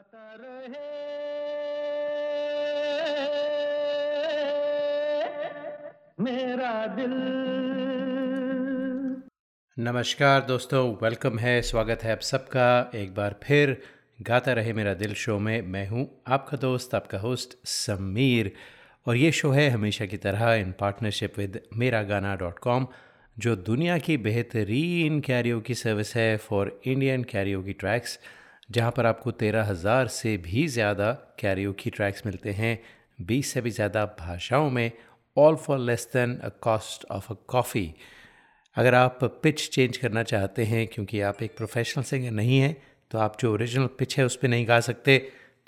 गाता रहे। मेरा दिल। नमस्कार दोस्तों वेलकम है, स्वागत है आप सबका। एक बार फिर गाता रहे मेरा दिल शो में, मैं हूँ आपका दोस्त, आपका होस्ट समीर। और ये शो है हमेशा की तरह इन पार्टनरशिप विद मेरा गाना डॉट कॉम जो दुनिया की बेहतरीन कैरियो की सर्विस है फॉर इंडियन कैरियो की ट्रैक्स जहाँ पर आपको तेरह हज़ार से भी ज़्यादा कैरियो की ट्रैक्स मिलते हैं। बीस से भी ज़्यादा भाषाओं में all for less than a cost of a coffee अगर आप पिच चेंज करना चाहते हैं, क्योंकि आप एक प्रोफेशनल सिंगर नहीं हैं तो आप जो ओरिजिनल पिच है उस पर नहीं गा सकते।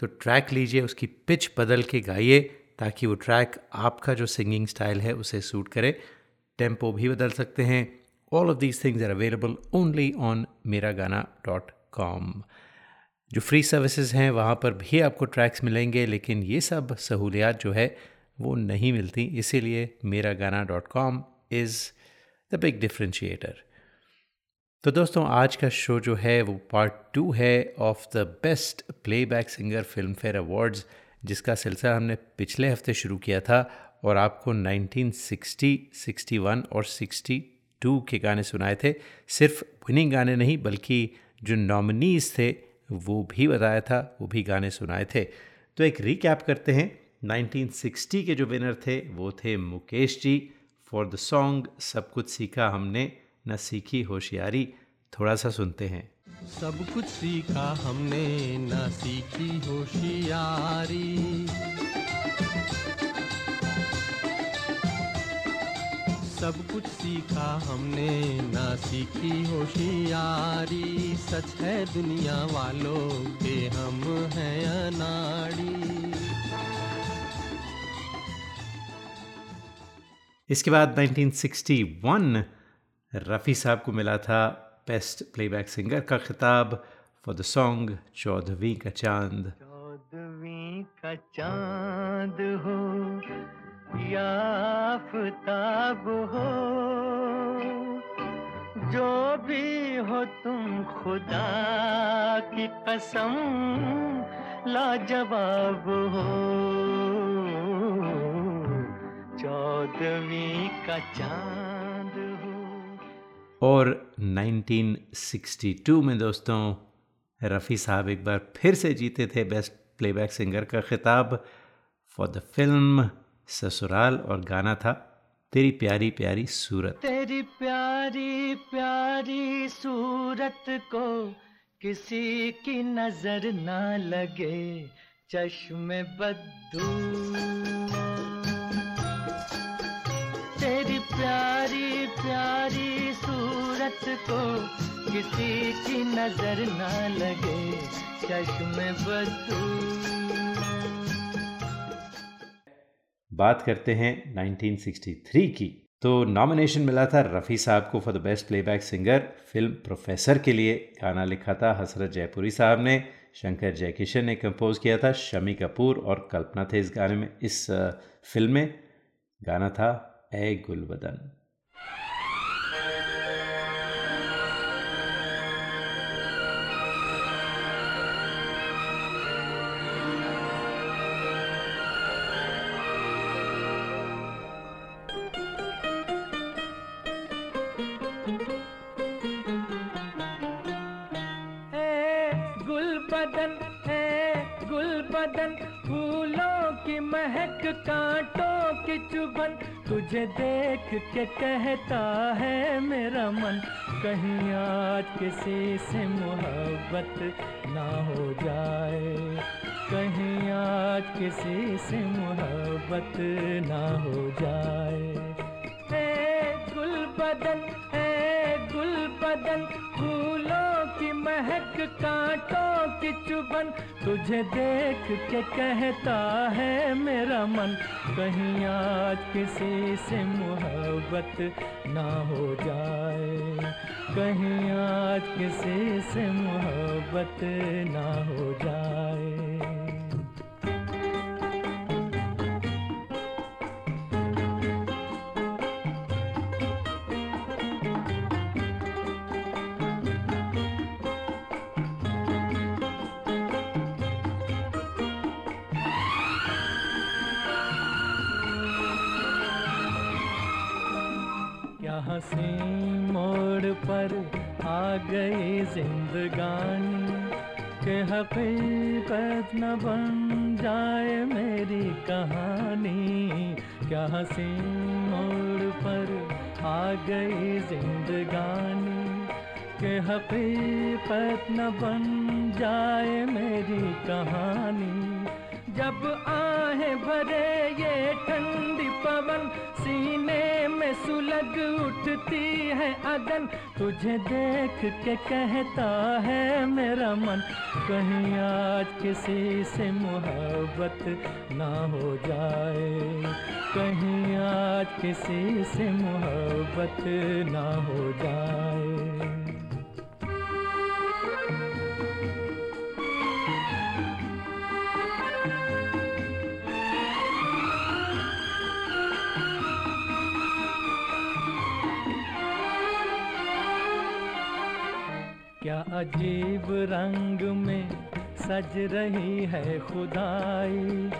तो ट्रैक लीजिए, उसकी पिच बदल के गाइए, ताकि वो ट्रैक आपका जो सिंगिंग स्टाइल है, उसे सूट करे। टेंपो भी बदल सकते हैं। All of these things are available only on Mera Gaana dot com जो फ्री सर्विसेज़ हैं वहाँ पर भी आपको ट्रैक्स मिलेंगे लेकिन ये सब सहूलियात जो है वो नहीं मिलती। इसीलिए Mera Gaana dot com is the big differentiator तो दोस्तों आज का शो जो है वो पार्ट टू है of the best playback singer Filmfare awards जिसका सिलसिला हमने पिछले हफ़्ते शुरू किया था और आपको 1960, 61 और 62 के गाने सुनाए थे। सिर्फ़ विनिंग गाने नहीं बल्कि जो नॉमिनीज़ थे वो भी बताया था, वो भी गाने सुनाए थे। तो एक रिकैप करते हैं। 1960 के जो विनर थे, वो थे Mukesh ji. For the song सब कुछ सीखा हमने, न सीखी होशियारी। थोड़ा सा सुनते हैं। सब कुछ सीखा हमने, न सीखी होशियारी। सब कुछ सीखा हमने ना सीखी होशियारी। सच है दुनिया वालों के हम हैं अनाड़ी। इसके बाद 1961 रफ़ी साहब को मिला था बेस्ट प्लेबैक सिंगर का खिताब फॉर द सॉन्ग चौदहवीं का चाँद। चौदहवीं का चाँद हो। याफ्ताब हो, जो भी हो तुम खुदा की कसम लाजवाब हो। चौदहवीं का चाँद हो। और 1962 में दोस्तों, रफ़ी साहब एक बार फिर से जीते थे बेस्ट प्लेबैक सिंगर का खिताब फॉर द फ़िल्म ससुराल और गाना था तेरी प्यारी प्यारी सूरत। तेरी प्यारी प्यारी सूरत को किसी की नज़र ना लगे, चश्मे बद्दू। तेरी प्यारी प्यारी सूरत को किसी की नज़र ना लगे, चश्मे बद्दू। बात करते हैं 1963 की। तो नॉमिनेशन मिला था रफ़ी साहब को for the best playback singer film Professor के लिए। गाना लिखा था हसरत जयपुरी साहब ने, शंकर जयकिशन ने कंपोज किया था, शमी कपूर और कल्पना थे इस गाने में, इस फ़िल्म में। गाना था ए गुलबदन। तुझे देख के कहता है मेरा मन, कहीं आज किसी से मोहब्बत ना हो जाए। कहीं आज किसी से मोहब्बत ना हो जाए। ए गुल बदन है गुल बदन महक कांटों की चुबन तुझे देख के कहता है मेरा मन, कहीं आज किसी से मोहब्बत ना हो जाए। कहीं आज किसी से मोहब्बत ना हो जाए। हँसी मोड़ पर आ गई जिंदगानी के हकीकत न बन जाए मेरी कहानी। क्या हँसी मोड़ पर आ गई जिंदगानी के हकीकत न बन जाए मेरी कहानी। जब आहे भरे ये ठंडी पवन सीने में सुलग उठती है अगन तुझे देख के कहता है मेरा मन, कहीं आज किसी से मोहब्बत ना हो जाए। कहीं आज किसी से मोहब्बत ना हो जाए। क्या अजीब रंग में सज रही है खुदाई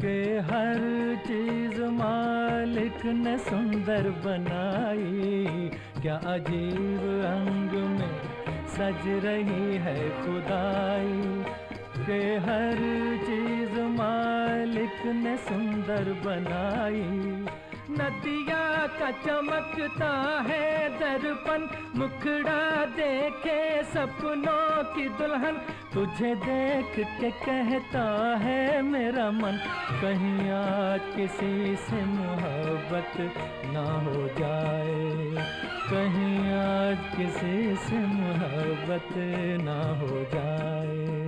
के हर चीज़ मालिक ने सुंदर बनाई। क्या अजीब रंग में सज रही है खुदाई के हर चीज़ मालिक ने सुंदर बनाई। नदिया का चमकता है दर्पण, मुखड़ा देखे सपनों की दुल्हन। तुझे देख के कहता है मेरा मन, कहीं आज किसी से मोहब्बत ना हो जाए। कहीं आज किसी से मोहब्बत ना हो जाए।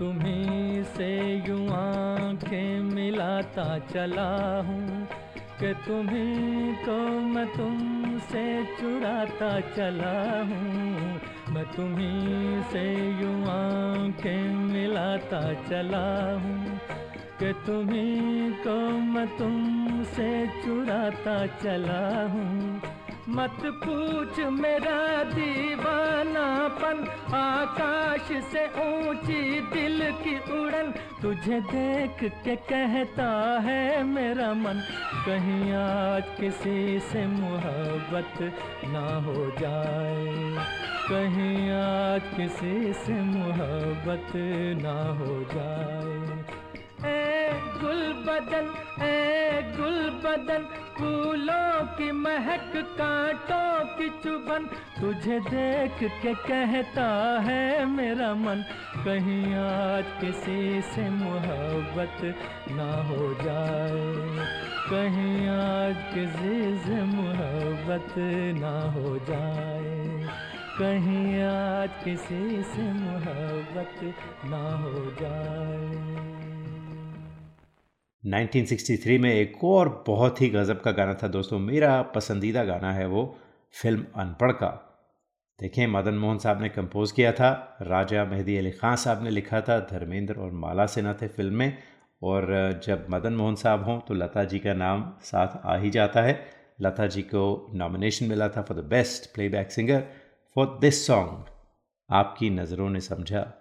तुम्ही से यूँ आँखें मिलाता चला हूँ कि तुम्ही तो मैं तुमसे चुराता चला हूँ। मैं तुम्ही से यूँ आँखें मिलाता चला हूँ कि तुम्ही को मैं तुमसे चुराता चला हूँ। मत पूछ मेरा दीवानापन, आकाश से ऊँची दिल की उड़न। तुझे देख के कहता है मेरा मन, कहीं आज किसी से मोहब्बत ना हो जाए। कहीं आज किसी से मोहब्बत ना हो जाए। ए गुल बदन, ए गुल बदन, फूलों की महक, कांटों की चुभन तुझे देख के कहता है मेरा मन, कहीं आज किसी से मोहब्बत ना हो जाए। कहीं आज किसी से मोहब्बत ना हो जाए। कहीं आज किसी से मोहब्बत ना हो जाए। 1963 में एक और बहुत ही गज़ब का गाना था दोस्तों, मेरा पसंदीदा गाना है वो फ़िल्म अनपढ़ का। देखें, मदन मोहन साहब ने कंपोज़ किया था, राजा मेहदी अली ख़ान साहब ने लिखा था, धर्मेंद्र और माला सिन्हा थे फ़िल्म में, और जब मदन मोहन साहब हों तो लता जी का नाम साथ आ ही जाता है। लता जी को नॉमिनेशन मिला था for the best playback singer for this song आपकी नज़रों ने समझा।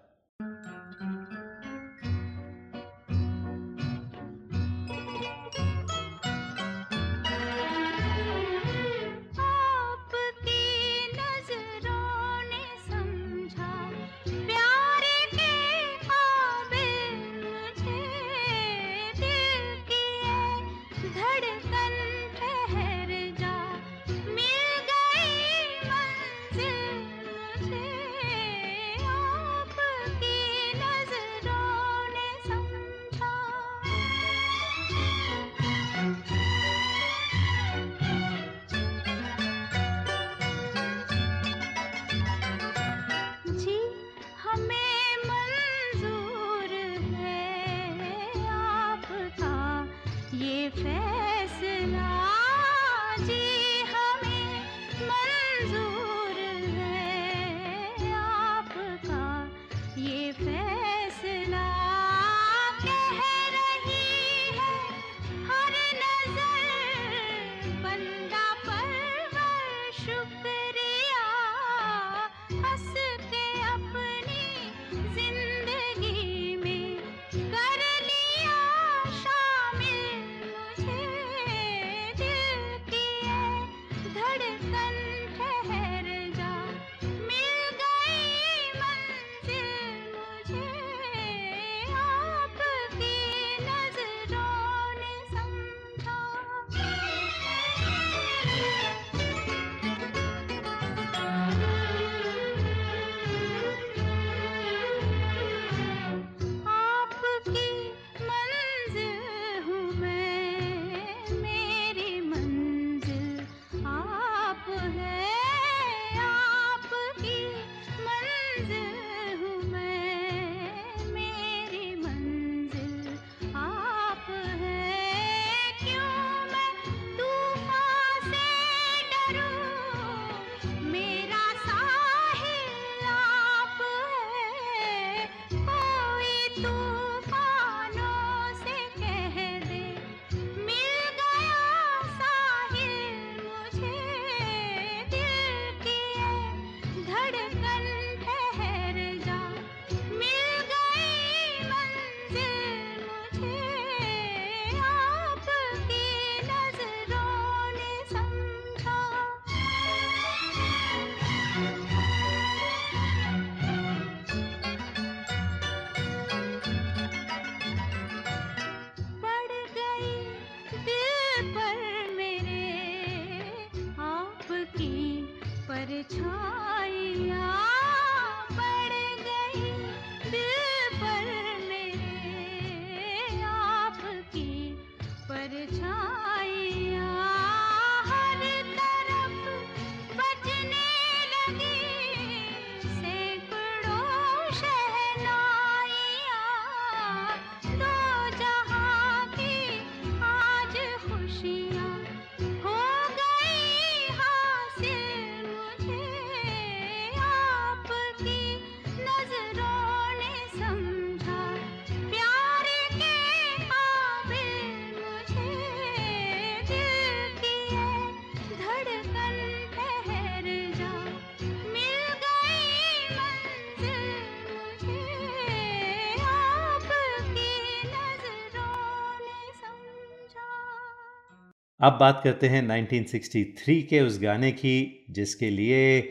अब बात करते हैं 1963 के उस गाने की, जिसके लिए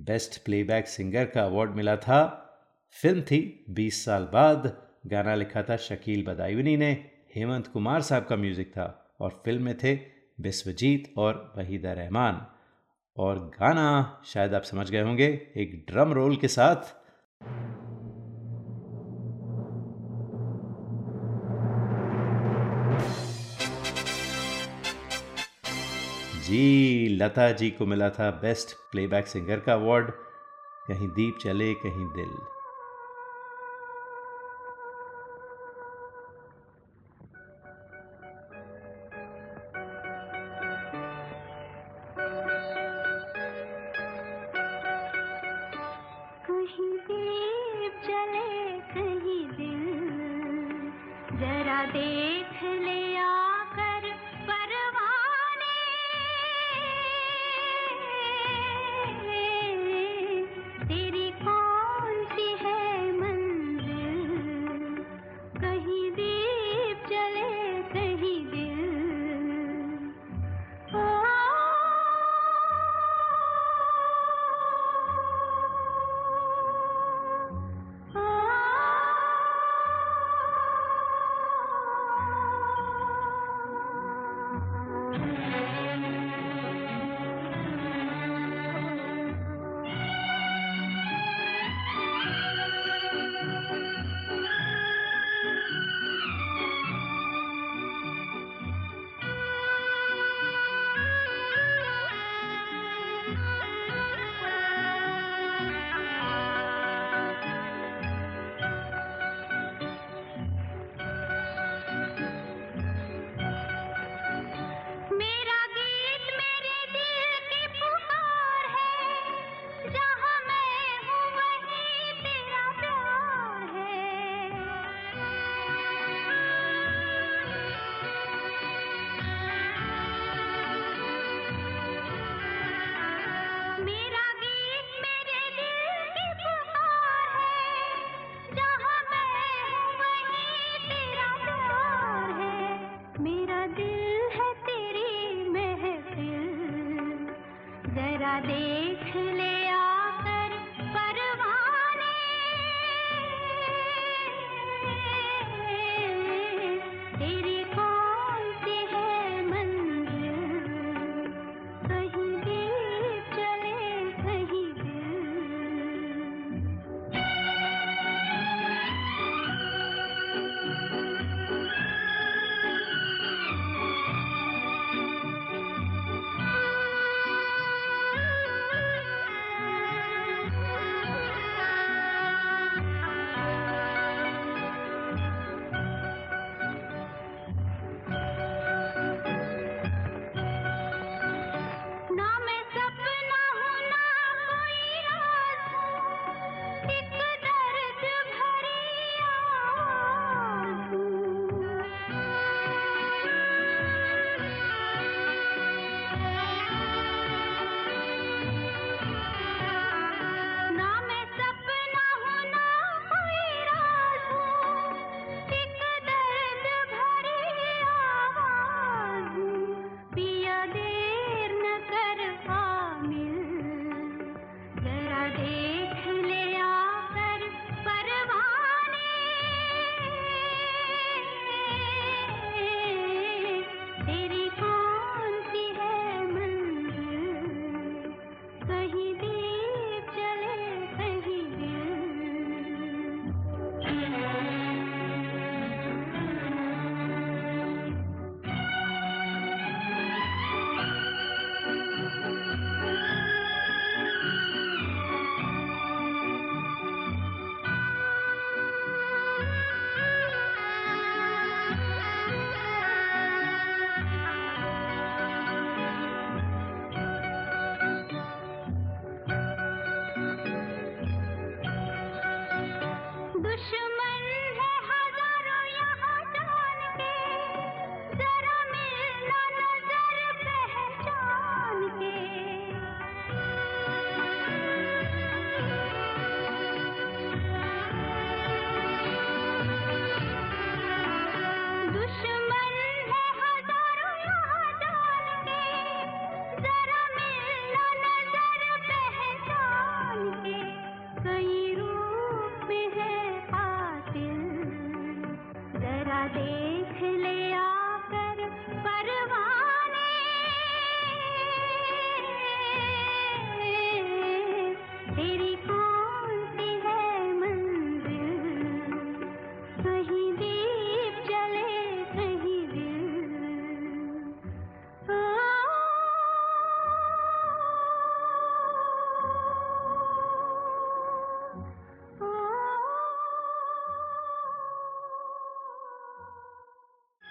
बेस्ट प्लेबैक सिंगर का अवार्ड मिला था। फ़िल्म थी 20 साल बाद। गाना लिखा था शकील बदायूनी ने। हेमंत कुमार साहब का म्यूज़िक था और फ़िल्म में थे विश्वजीत और वहीदा रहमान। और गाना शायद आप समझ गए होंगे, एक ड्रम रोल के साथ। जी, लता जी को मिला था बेस्ट प्लेबैक सिंगर का अवार्ड कहीं दीप चले कहीं दिल।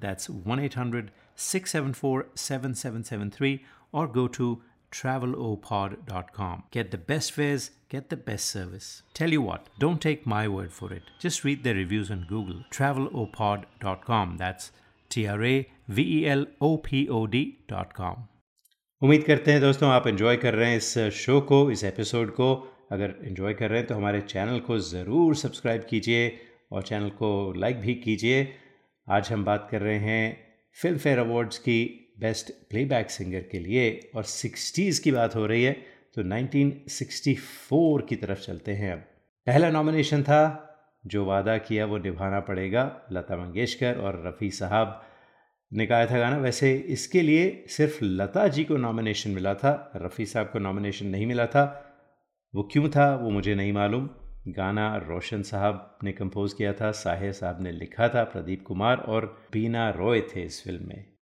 that's 1 800 674 7773 or go to travelopod.com. Get the best fares, get the best service. Tell you what, don't take my word for it. Just read the reviews on Google. travelopod.com. That's T R A V E L O P O D.com. उम्मीद करते हैं दोस्तों आप enjoy कर रहे हैं इस show को इस एपिसोड को अगर इन्जॉय कर रहे हैं तो हमारे चैनल को ज़रूर सब्सक्राइब कीजिए और चैनल को लाइक भी कीजिए आज हम बात कर रहे हैं फ़िल्म फेयर अवार्ड्स की बेस्ट प्लेबैक सिंगर के लिए और सिक्सटीज़ की बात हो रही है तो 1964 की तरफ़ चलते हैं अब। पहला नॉमिनेशन था, जो वादा किया वो निभाना पड़ेगा लता मंगेशकर और रफ़ी साहब ने गाया था गाना। वैसे इसके लिए सिर्फ़ लता जी को नॉमिनेशन मिला था, रफ़ी साहब को नॉमिनेशन नहीं मिला था। वो क्यों था, वो मुझे नहीं मालूम। गाना रोशन साहब ने कंपोज किया था, साहिर साहब ने लिखा था, प्रदीप कुमार और बीना रॉय थे इस फ़िल्म में।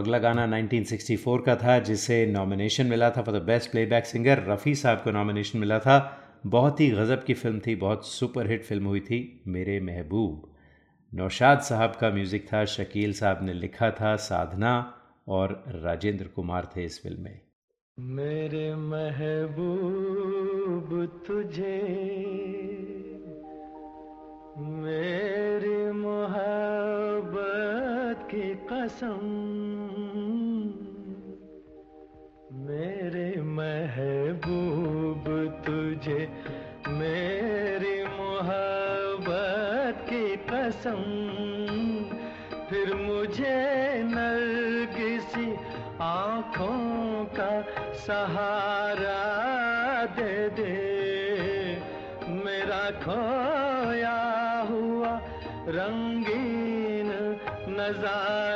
अगला गाना 1964 का था, जिसे नॉमिनेशन मिला था for the best playback singer Rafi Sahab को नॉमिनेशन मिला था। बहुत ही गज़ब की फ़िल्म थी, बहुत सुपरहिट फ़िल्म हुई थी, मेरे महबूब। नौशाद साहब का म्यूज़िक था, शकील साहब ने लिखा था साधना और राजेंद्र कुमार थे इस फ़िल्म में। मेरे महबूब, तुझे मेरी मोहब्बत की कसम महबूब तुझे, मेरी मोहब्बत की कसम। फिर मुझे नल किसी आँखों का सहारा दे दे। मेरा खोया हुआ रंगीन नज़ारा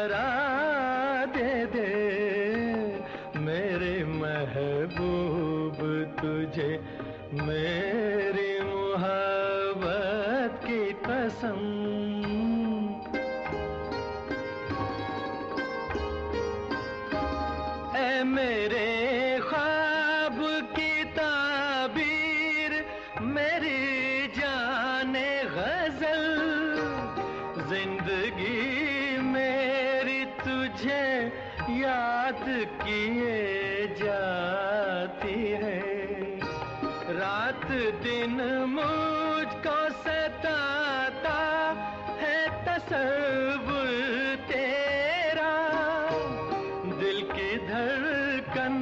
धड़कन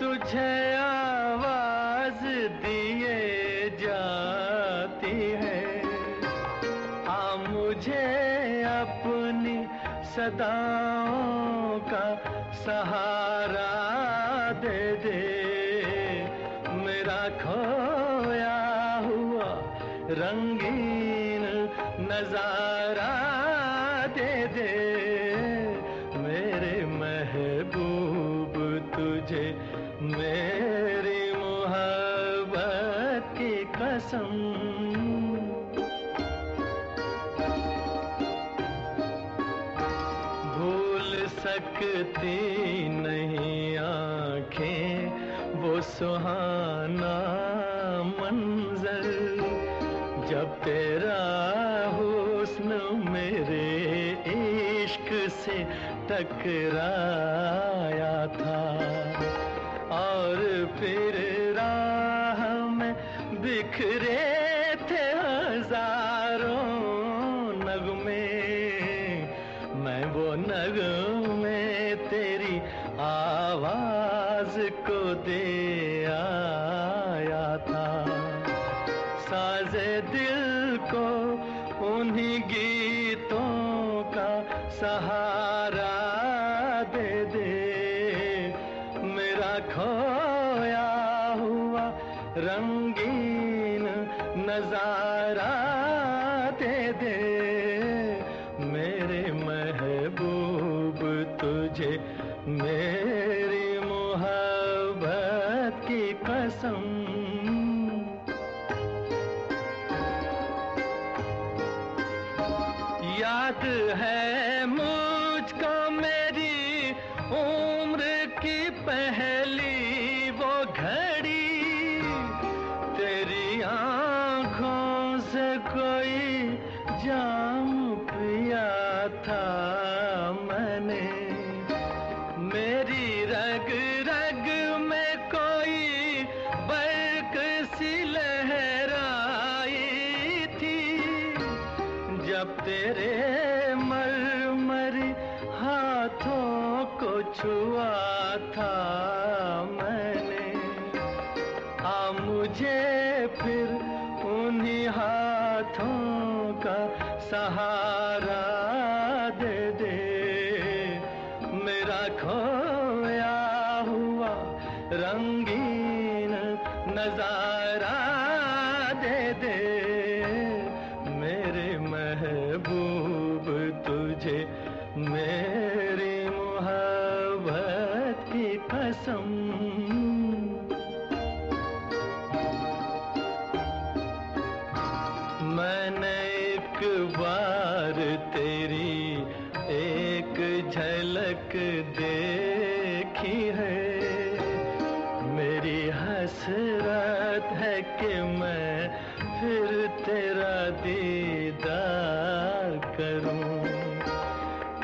तुझे आवाज़ दिए जाती है। आ मुझे अपनी सदाओं का सहारा सुहाना मंजर जब तेरा हुस्न मेरे इश्क से टकरा तुझे मेरी मोहब्बत की कसम। फिर तेरा दीदार करूँ।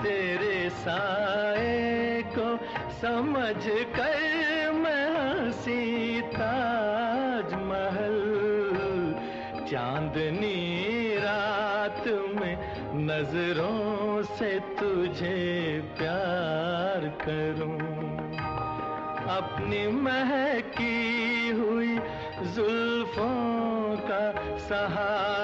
तेरे साए को समझ कर मैं हँसी ताजमहल। चांदनी रात में नज़रों से तुझे प्यार करूँ। अपनी महकी हुई जुल्फों सहा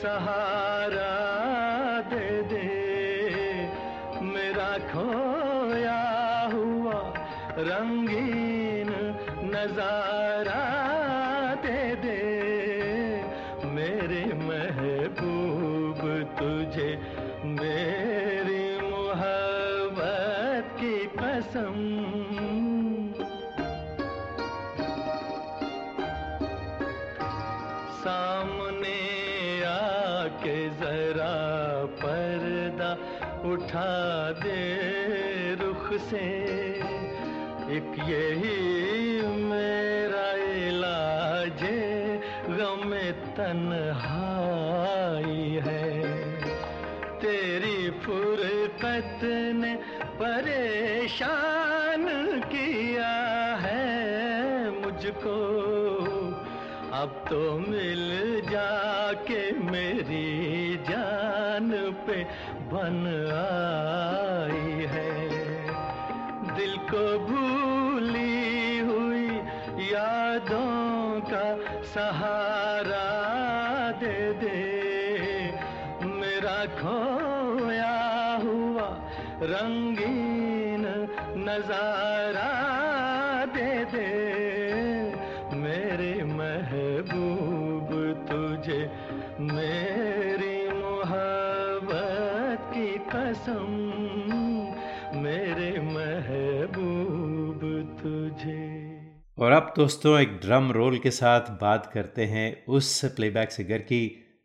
सहारा दे दे। मेरा खोया हुआ रंग दे रुख से एक यही मेरा इलाज गम तन्हाई का और अब दोस्तों एक ड्रम रोल के साथ बात करते हैं उस प्लेबैक सिंगर की,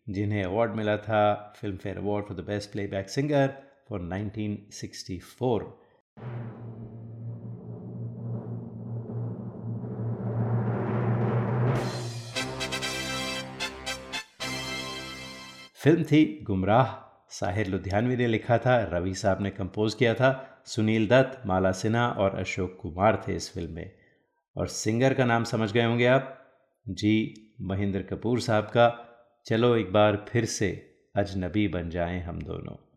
जिन्हें अवार्ड मिला था Filmfare award for the best playback singer for 1964 film थी गुमराह। साहिर लुधियानवी ने लिखा था, रवि साहब ने कंपोज किया था, सुनील दत्त, माला सिन्हा और अशोक कुमार थे इस फ़िल्म में। और सिंगर का नाम समझ गए होंगे आप। जी, महेंद्र कपूर साहब का। चलो एक बार फिर से अजनबी बन जाएँ हम दोनों।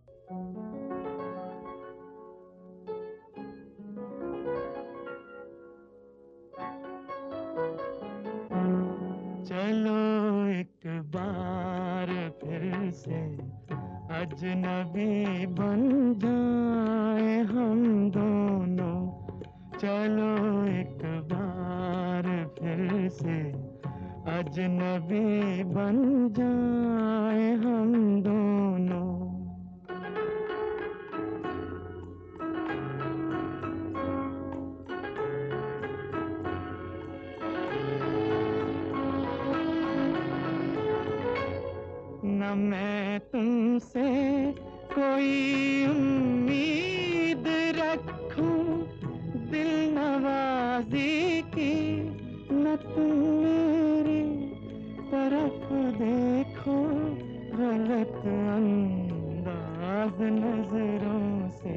नज़रों से।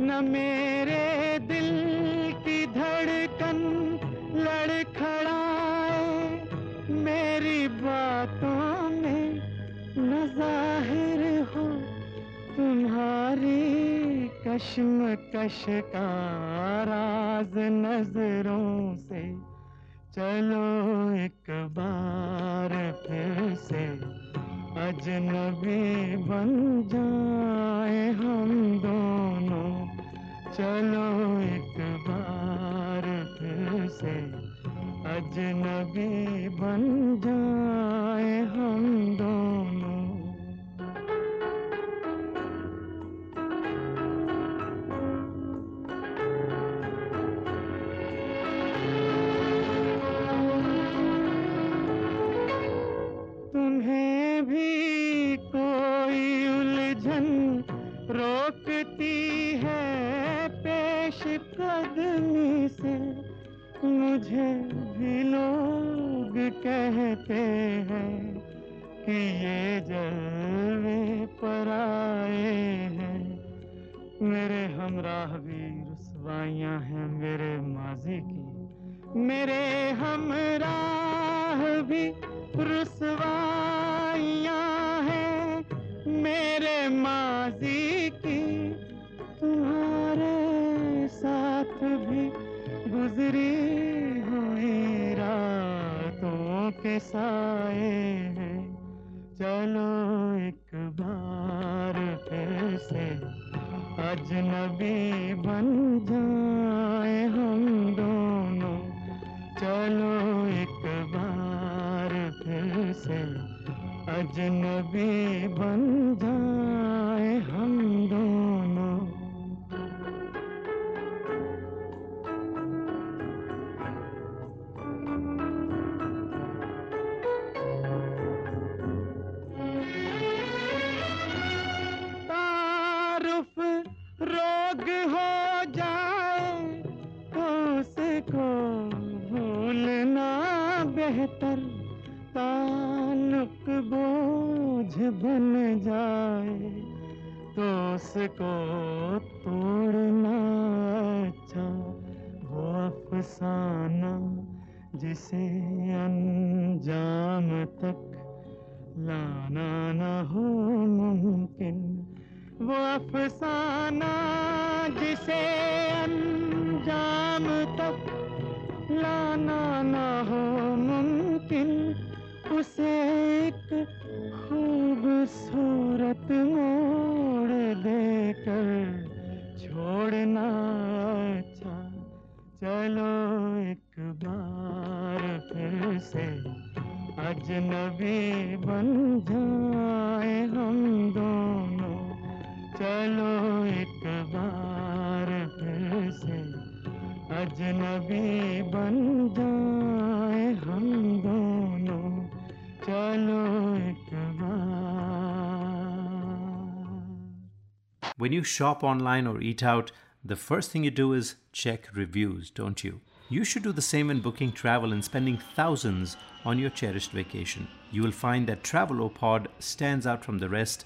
न मेरे दिल की धड़कन लड़खड़ाए, मेरी बातों में न ज़ाहिर हो तुम्हारी कश्मकश का राज नज़रों से। चलो एक बार फिर से। अजनबी बन जाए हम दोनों। चलो एक बार फिर से अजनबी बन जाए। मुझे भी लोग कहते हैं कि ये जलवे पर आए हैं। मेरे हमराह भी रुसवाइयाँ हैं मेरे माजी की। मेरे हमराह भी रुसवाइयाँ हैं मेरे माजी की। तुम्हारे साथ भी गुजरी के साए हैं। चलो एक बार फिर से अजनबी अजनबी बन जाए हम दोनों चलो एक बार When you shop online or eat out, the first thing you do is check reviews, don't you? You should do the same when booking travel and spending thousands on your cherished vacation. You will find that Travelopod stands out from the rest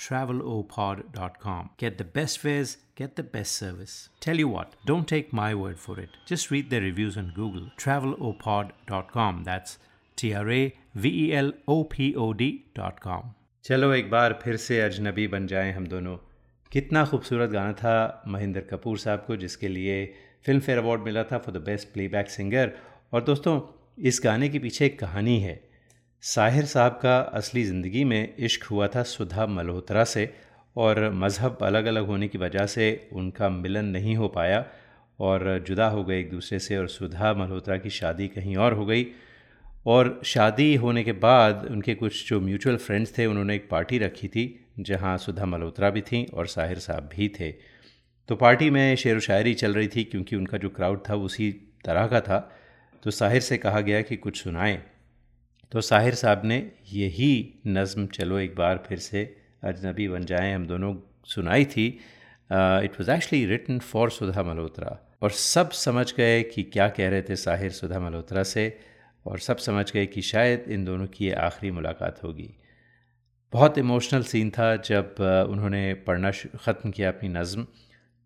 travelopod.com. Get the best fares, get the best service. Tell you what, don't take my word for it. Just read their reviews on Google. travelopod.com. That's T R A V E L O P O D.com. चलो एक बार फिर से अजनबी बन जाएँ हम दोनों कितना खूबसूरत गाना था महेंद्र कपूर साहब को जिसके लिए फ़िल्म फेयर अवार्ड मिला था for the best playback singer और दोस्तों इस गाने के पीछे एक कहानी है साहिर साहब का असली ज़िंदगी में इश्क हुआ था सुधा मल्होत्रा से और मज़हब अलग अलग होने की वजह से उनका मिलन नहीं हो पाया और जुदा हो गए एक दूसरे से और सुधा मल्होत्रा की शादी कहीं और हो गई। और शादी होने के बाद उनके कुछ जो म्यूचुअल फ्रेंड्स थे, उन्होंने एक पार्टी रखी थी, जहाँ सुधा मल्होत्रा भी थी और साहिर साहब भी थे। तो पार्टी में शेर व शायरी चल रही थी, क्योंकि उनका जो क्राउड था उसी तरह का था। तो साहिर से कहा गया कि कुछ सुनाएँ। तो साहिर साहब ने यही नज़म, चलो एक बार फिर से अजनबी बन जाएँ, हम दोनों सुनाई थी। It was actually written for Sudha Malhotra और सब समझ गए कि क्या कह रहे थे साहिर सुधा मल्होत्रा से और सब समझ गए कि शायद इन दोनों की ये आखिरी मुलाकात होगी। बहुत इमोशनल सीन था जब उन्होंने पढ़ना ख़त्म किया अपनी नज़म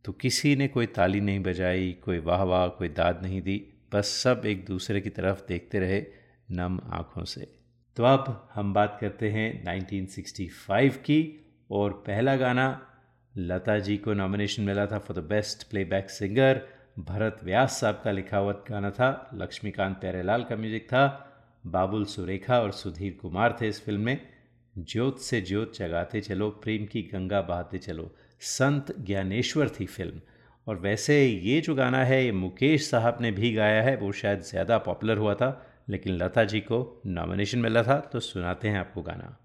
तो किसी ने कोई ताली नहीं बजाई, कोई वाह वाह कोई दाद नहीं दी, बस सब एक दूसरे की तरफ़ देखते रहे। नम आँखों से। तो अब हम बात करते हैं 1965 की, और पहला गाना लता जी को नॉमिनेशन मिला था for the best playback singer Bharat Vyas Sahab का लिखा हुआ गाना था, लक्ष्मीकांत प्यारेलाल का म्यूज़िक था, बाबुल सुरेखा और सुधीर कुमार थे इस फ़िल्म में। ज्योत से ज्योत जगाते चलो, प्रेम की गंगा बहाते चलो, संत ज्ञानेश्वर थी फ़िल्म और वैसे ये जो गाना है, ये मुकेश साहब ने भी गाया है, वो शायद ज़्यादा पॉपुलर हुआ था। लेकिन लता जी को नॉमिनेशन मिला था तो सुनाते हैं आपको गाना।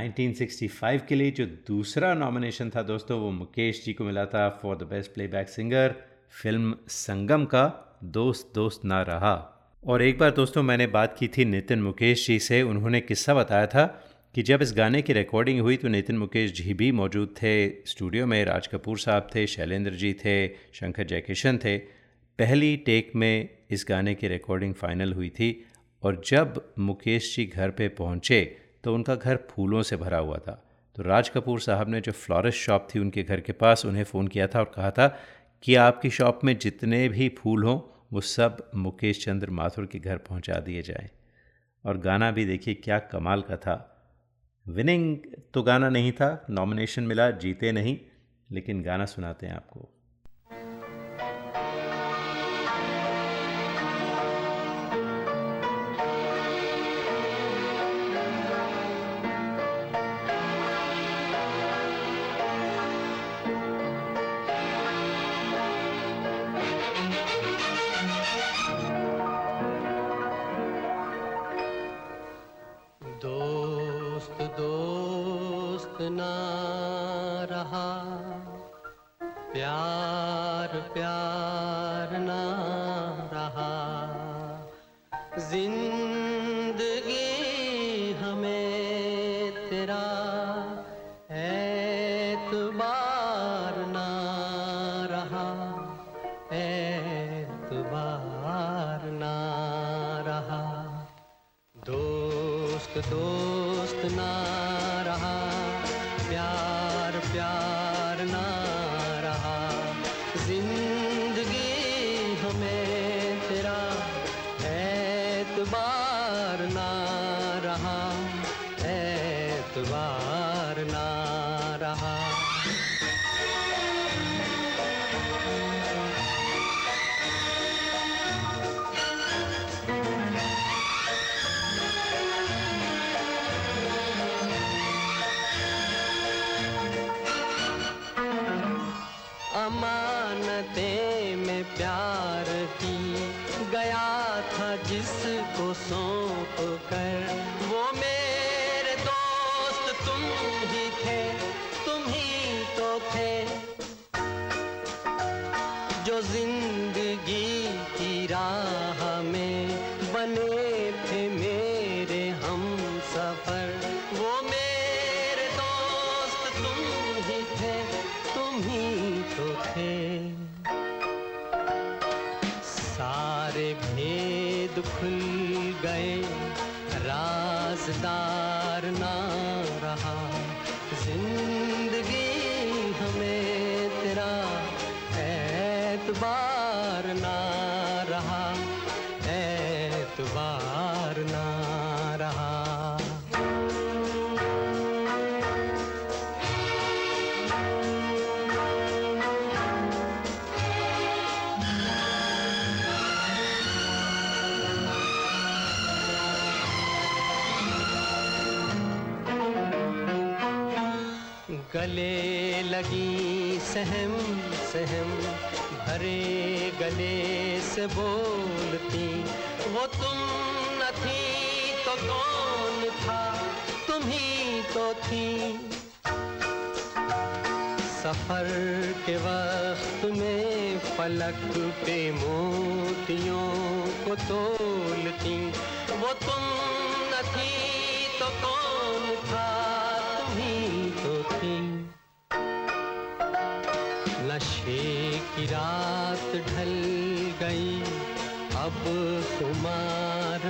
1965 के लिए जो दूसरा नॉमिनेशन था दोस्तों, वो मुकेश जी को मिला था for the best playback singer film Sangam का दोस्त दोस्त ना रहा। और एक बार दोस्तों, मैंने बात की थी नितिन मुकेश जी से, उन्होंने किस्सा बताया था कि जब इस गाने की रिकॉर्डिंग हुई तो नितिन मुकेश जी भी मौजूद थे। स्टूडियो में राज कपूर साहब थे, शैलेंद्र जी थे, शंकर जयकिशन थे। पहली टेक में इस गाने की रिकॉर्डिंग फाइनल हुई थी। और जब मुकेश जी घर पे पहुँचे तो उनका घर फूलों से भरा हुआ था। तो राज कपूर साहब ने जो फ्लोरिस्ट शॉप थी उनके घर के पास, उन्हें फ़ोन किया था और कहा था कि आपकी शॉप में जितने भी फूल हों, वो सब मुकेश चंद्र माथुर के घर पहुँचा दिए जाएँ। और गाना भी देखिए, क्या कमाल का था। विनिंग तो गाना नहीं था, नॉमिनेशन मिला, जीते नहीं, लेकिन गाना सुनाते हैं आपको। तेरा एतबार ना रहा। गले लगी सहम सहम भरे गले से बोलती कौन था? तुम ही तो थी। सफ़र के वक्त में फलक पे मोतियों को तोलती। वो तुम न थी तो कौन था? तुम ही तो थी। नशे की रात ढल गई। अब खुमार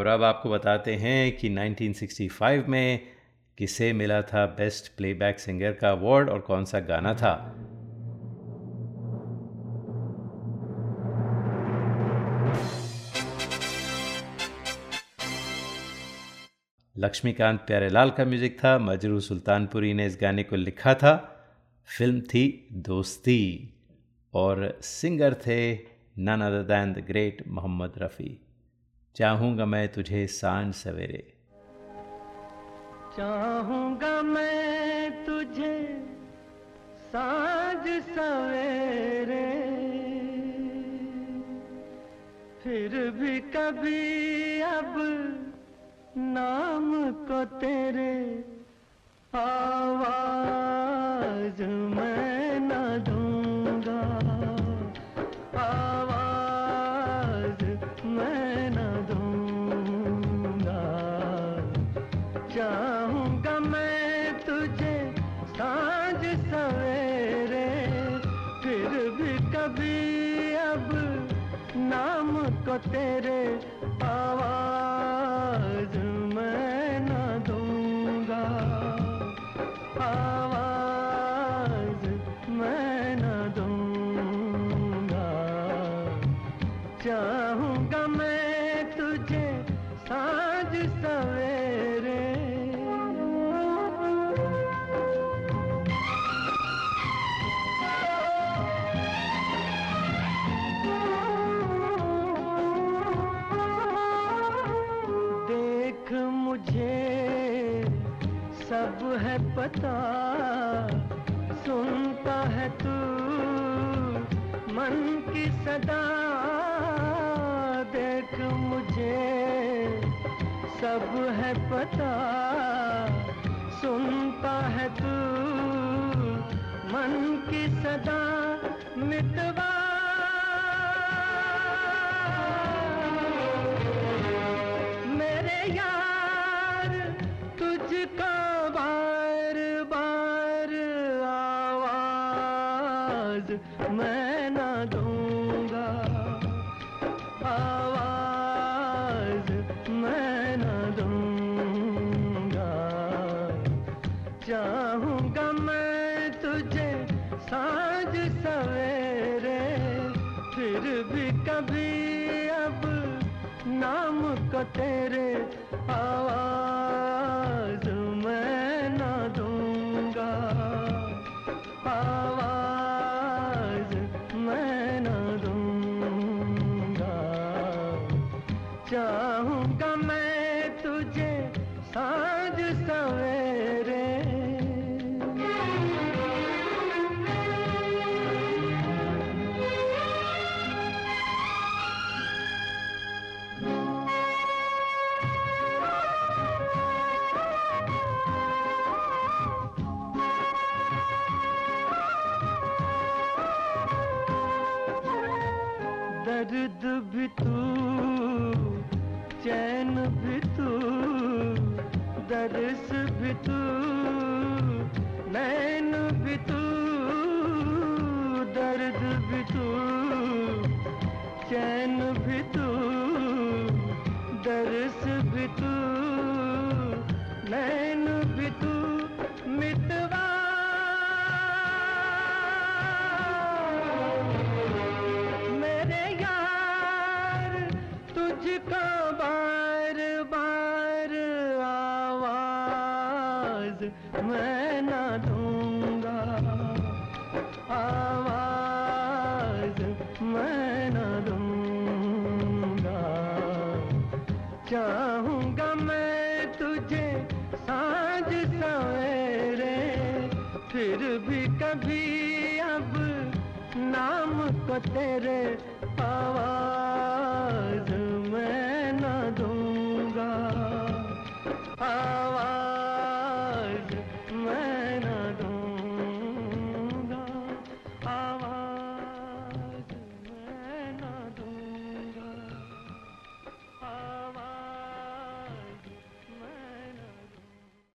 और अब आपको बताते हैं कि 1965 में किसे मिला था बेस्ट प्लेबैक सिंगर का अवार्ड और कौन सा गाना था? लक्ष्मीकांत प्यारेलाल का म्यूज़िक था, मजरू सुल्तानपुरी ने इस गाने को लिखा था, फ़िल्म थी दोस्ती, और सिंगर थे none other than the great Mohammed Rafi. चाहूँगा मैं तुझे साँझ सवेरे। चाहूँगा मैं तुझे साँझ सवेरे। फिर भी कभी अब नाम को तेरे आवाज़ में को तेरे குறித்து